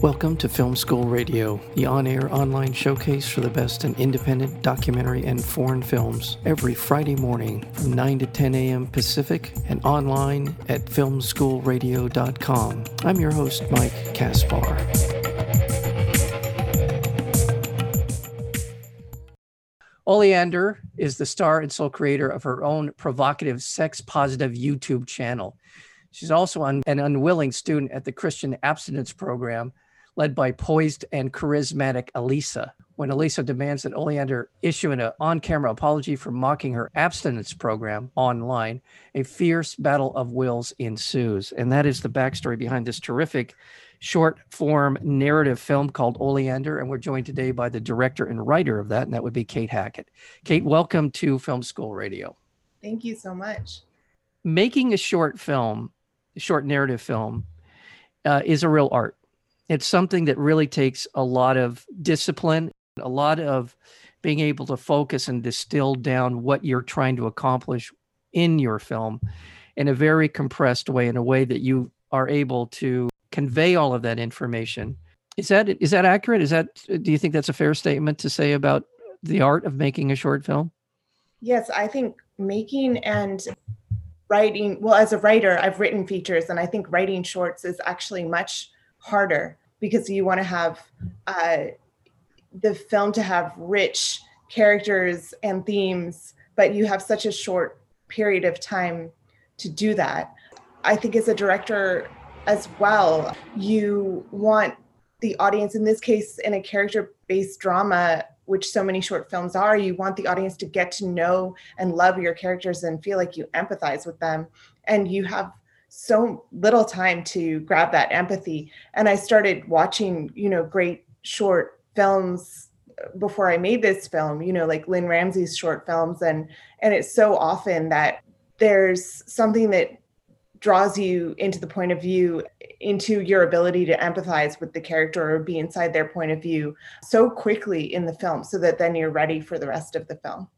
Welcome to Film School Radio, the on air online showcase for the best in independent documentary and foreign films, every Friday morning from 9 to 10 a.m. Pacific and online at filmschoolradio.com. I'm your host, Mike Kaspar. Oleander is the star and sole creator of her own provocative sex positive YouTube channel. She's also an unwilling student at the Christian Abstinence Program, led by poised and charismatic Elisa. When Elisa demands that Oleander issue an on camera apology for mocking her abstinence program online, a fierce battle of wills ensues. And that is the backstory behind this terrific short form narrative film called Oleander. And we're joined today by the director and writer of that, and that would be Kate Hackett. Kate, welcome to Film School Radio. Thank you so much. Making a short film, a short narrative film, uh, is a real art. It's something that really takes a lot of discipline, a lot of being able to focus and distill down what you're trying to accomplish in your film in a very compressed way, in a way that you are able to convey all of that information. Is that is that accurate? Is that do you think that's a fair statement to say about the art of making a short film? Yes, I think making and writing, well as a writer, I've written features and I think writing shorts is actually much harder because you want to have uh, the film to have rich characters and themes, but you have such a short period of time to do that. I think as a director as well, you want the audience, in this case, in a character based drama, which so many short films are, you want the audience to get to know and love your characters and feel like you empathize with them. And you have so little time to grab that empathy. And i started watching you know great short films before i made this film you know like Lynne Ramsay's short films. And and it's so often that there's something that draws you into the point of view into your ability to empathize with the character or be inside their point of view so quickly in the film so that then you're ready for the rest of the film.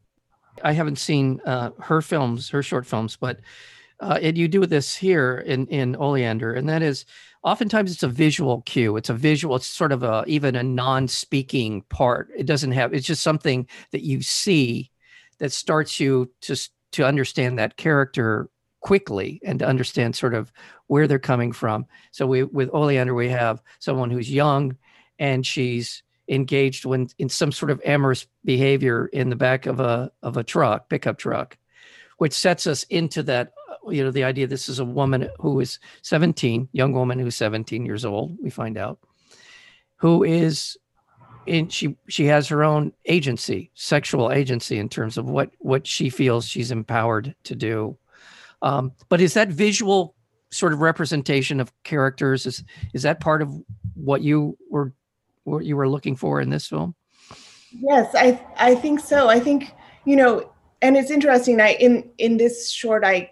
I haven't seen uh, her films her short films but uh, and you do this here in in Oleander, and that is oftentimes it's a visual cue. It's a visual. It's sort of a even a non-speaking part. It doesn't have. It's just something that you see that starts you to to understand that character quickly and to understand sort of where they're coming from. So we with Oleander we have someone who's young and she's engaged when in some sort of amorous behavior in the back of a of a truck, pickup truck, which sets us into that you know the idea this is a woman who is 17 young woman who's 17 years old we find out who is in she she has her own agency sexual agency in terms of what what she feels she's empowered to do. Um, but is that visual sort of representation of characters? Is is that part of what you were what you were looking for in this film? Yes i i think so. I think you know and it's interesting i in in this short i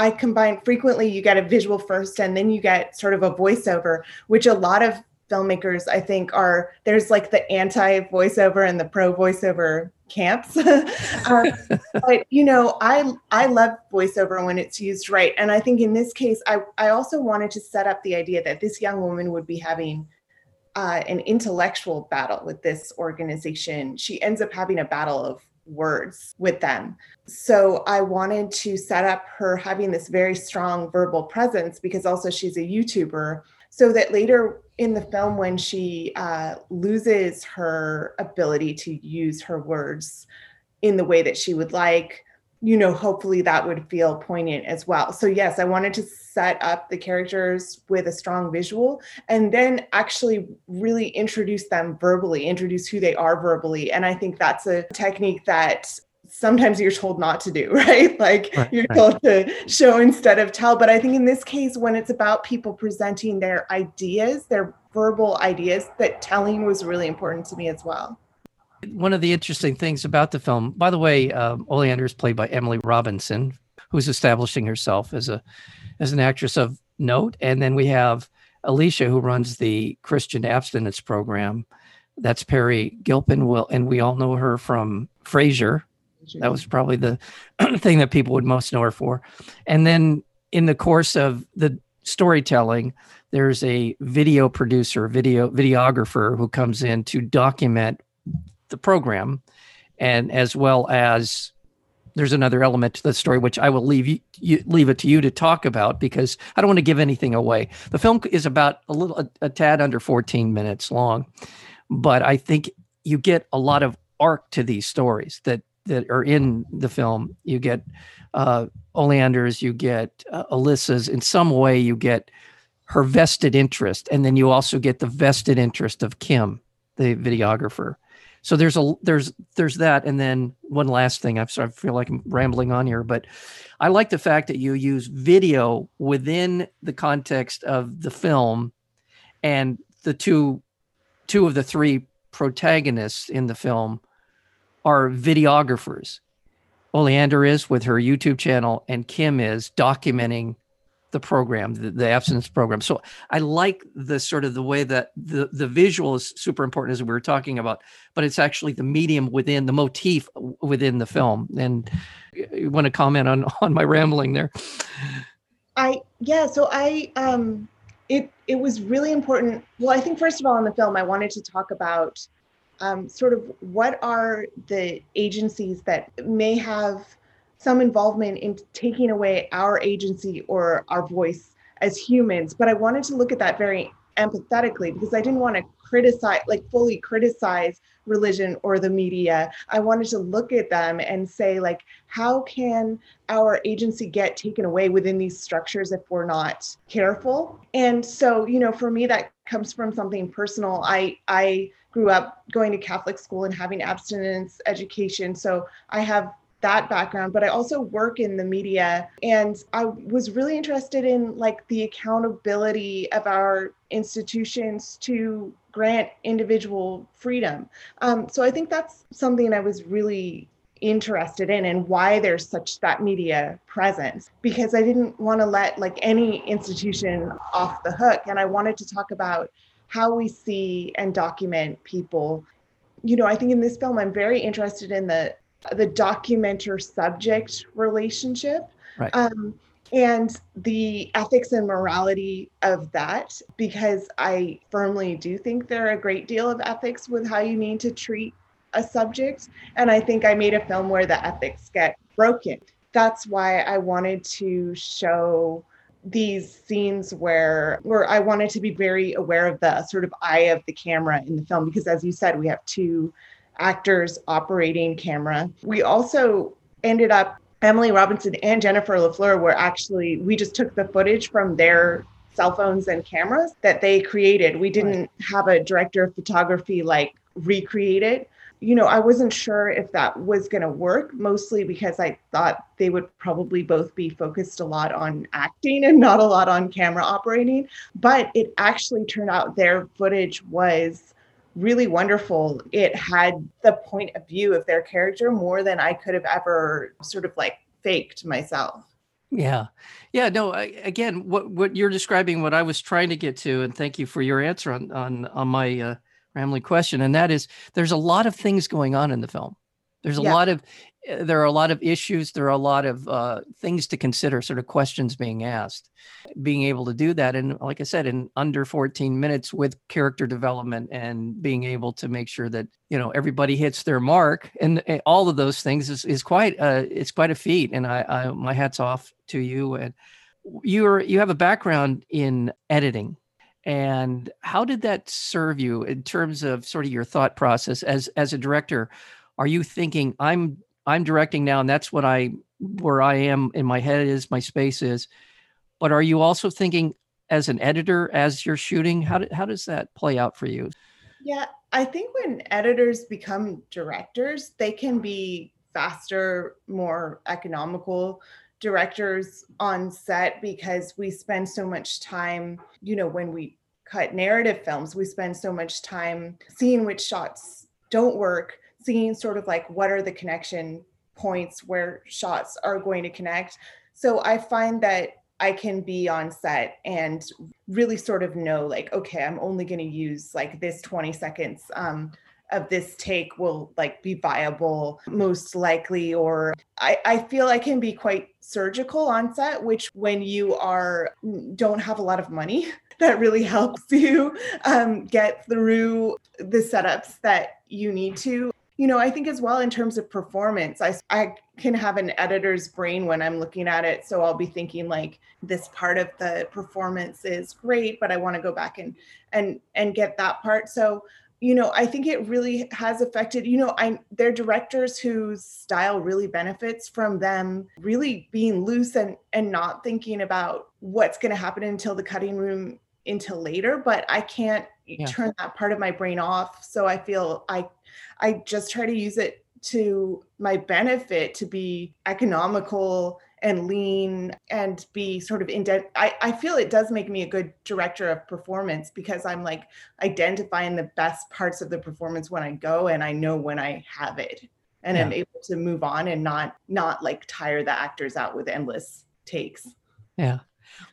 I combine frequently you get a visual first and then you get sort of a voiceover, which a lot of filmmakers I think are there's like the anti voiceover and the pro voiceover camps. um, but you know, I I love voiceover when it's used right. And I think in this case, I, I also wanted to set up the idea that this young woman would be having uh, an intellectual battle with this organization. She ends up having a battle of words with them. So I wanted to set up her having this very strong verbal presence because also she's a YouTuber, so that later in the film, when she uh, loses her ability to use her words in the way that she would like, you know, hopefully that would feel poignant as well. So, yes, I wanted to set up the characters with a strong visual and then actually really introduce them verbally, introduce who they are verbally. And I think that's a technique that sometimes you're told not to do, right? Like right, you're told right. to show instead of tell. But I think in this case, when it's about people presenting their ideas, their verbal ideas, that telling was really important to me as well. One of the interesting things about the film, by the way, um, Oleander is played by Emily Robinson, who's establishing herself as a as an actress of note, and then we have Alicia, who runs the Christian abstinence program. That's Peri Gilpin. Will and we all know her from Frasier. That was probably the thing that people would most know her for. And then in the course of the storytelling, there's a video producer, video videographer who comes in to document the program, and as well as there's another element to the story which I will leave you, you, leave it to you to talk about because I don't want to give anything away. The film is about a little a, a tad under 14 minutes long, but I think you get a lot of arc to these stories that that are in the film. You get uh, Oleander's, you get uh, Alyssa's. In some way, you get her vested interest, and then you also get the vested interest of Kim, the videographer. So there's a there's there's that, and then one last thing. Sorry, I feel like I'm rambling on here, but I like the fact that you use video within the context of the film, and the two two of the three protagonists in the film are videographers. Oleander is with her YouTube channel, and Kim is documenting the program, the, the, abstinence program. So I like the sort of the way that the the visual is super important as we were talking about, but it's actually the medium within the motif within the film. And you want to comment on on my rambling there? I yeah. So I um it it was really important. Well, I think first of all in the film I wanted to talk about um, sort of what are the agencies that may have some involvement in taking away our agency or our voice as humans. But I wanted to look at that very empathetically because I didn't want to criticize, like fully criticize religion or the media. I wanted to look at them and say, like, how can our agency get taken away within these structures if we're not careful? And so, you know, for me, that comes from something personal. I I grew up going to Catholic school and having abstinence education. So I have that background but i also work in the media and i was really interested in like the accountability of our institutions to grant individual freedom. Um, so i think that's something i was really interested in and why there's such that media presence because i didn't want to let like any institution off the hook and i wanted to talk about how we see and document people. You know i think in this film i'm very interested in the the documenter subject relationship. Right. um, and the ethics and morality of that because i firmly do think there are a great deal of ethics with how you need to treat a subject. And i think i made a film where the ethics get broken. That's why i wanted to show these scenes where where I wanted to be very aware of the sort of eye of the camera in the film because as you said we have two actors operating camera. We also ended up, Emily Robinson and Jennifer LaFleur were actually, we just took the footage from their cell phones and cameras that they created. We didn't have a director of photography like recreate it. You know, I wasn't sure if that was going to work, mostly because I thought they would probably both be focused a lot on acting and not a lot on camera operating. But it actually turned out their footage was really wonderful. It had the point of view of their character more than I could have ever sort of like faked myself. Yeah. Yeah, no, I, again, what what you're describing what I was trying to get to and thank you for your answer on on on my uh rambling question and that is there's a lot of things going on in the film. There's a yeah. lot of Eh, there are a lot of issues there are a lot of uh, things to consider sort of questions being asked. Being able to do that and like i said in under 14 minutes with character development and being able to make sure that you know everybody hits their mark and, and all of those things is, is quite uh, it's quite a feat. And I, I my hats off to you. And you're you have a background in editing. And how did that serve you in terms of sort of your thought process as as a director are you thinking i'm I'm directing now, and that's what I where I am in my head is my space is. But are you also thinking as an editor as you're shooting? How do, how does that play out for you? Yeah, I think when editors become directors, they can be faster, more economical directors on set because we spend so much time, you know, when we cut narrative films, we spend so much time seeing which shots don't work seeing sort of like what are the connection points where shots are going to connect. So I find that I can be on set and really sort of know like, okay, I'm only going to use like this 20 seconds um, of this take will like be viable most likely or I, I feel i can be quite surgical on set which when you are don't have a lot of money that really helps you um, get through the setups that you need to you know i think as well in terms of performance i, I can have an editor's brain when i'm looking at it. So i'll be thinking like this part of the performance is great but i want to go back and and and get that part. So you know i think it really has affected you know i'm they're directors whose style really benefits from them really being loose and and not thinking about what's going to happen until the cutting room until later but i can't yeah. turn that part of my brain off so i feel i i just try to use it to my benefit to be economical and lean and be sort of indent I, I feel it does make me a good director of performance because i'm like identifying the best parts of the performance when i go and i know when i have it and yeah. i'm able to move on and not not like tire the actors out with endless takes yeah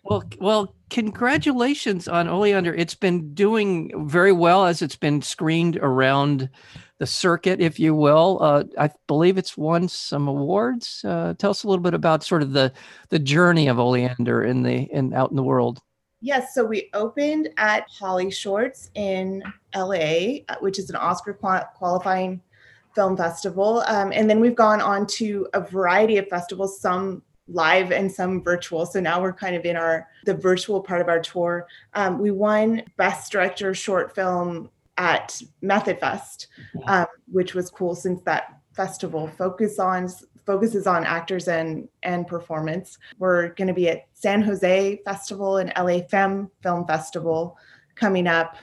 well, well, congratulations on Oleander. It's been doing very well as it's been screened around the circuit, if you will. Uh, I believe it's won some awards. Uh, tell us a little bit about sort of the the journey of Oleander in the in out in the world. Yes, so we opened at HollyShorts in LA, uh, which is an Oscar qualifying film festival, um, and then we've gone on to a variety of festivals, some live and some virtual. So now we're kind of in our the virtual part of our tour. Um, we won Best Director Short Film at Method Fest, um, which was cool since that festival focus on focuses on actors and and performance. We're going to be at San Jose Festival and LA Femme Film Festival coming up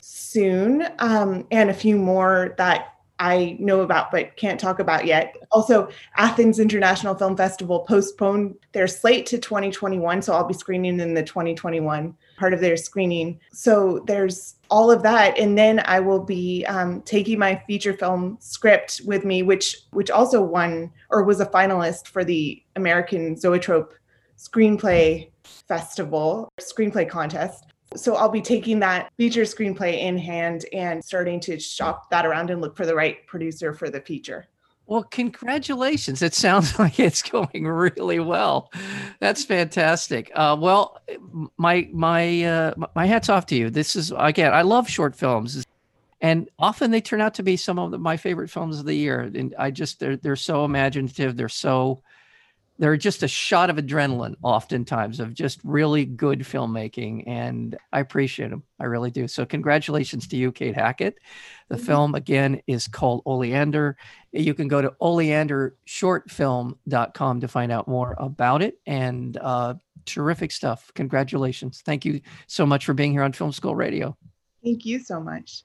soon, um, and a few more that I know about but can't talk about yet. Also, Athens International Film Festival postponed their slate to 2021, so I'll be screening in the 2021 part of their screening. So there's all of that, and then I will be um, taking my feature film script with me, which which also won or was a finalist for the American Zoetrope Screenplay Festival screenplay contest so I'll be taking that feature screenplay in hand and starting to shop that around and look for the right producer for the feature. Well, congratulations. It sounds like it's going really well. That's fantastic. Uh, well, my my uh, my hats off to you. This is again, I love short films, and often they turn out to be some of the, my favorite films of the year. And I just they're they're so imaginative. They're so they're just a shot of adrenaline oftentimes of just really good filmmaking and i appreciate them i really do. So congratulations to you kate hackett. The mm-hmm. film again is called oleander. You can go to oleandershortfilm.com to find out more about it and uh, terrific stuff. Congratulations. Thank you so much for being here on film school radio. Thank you so much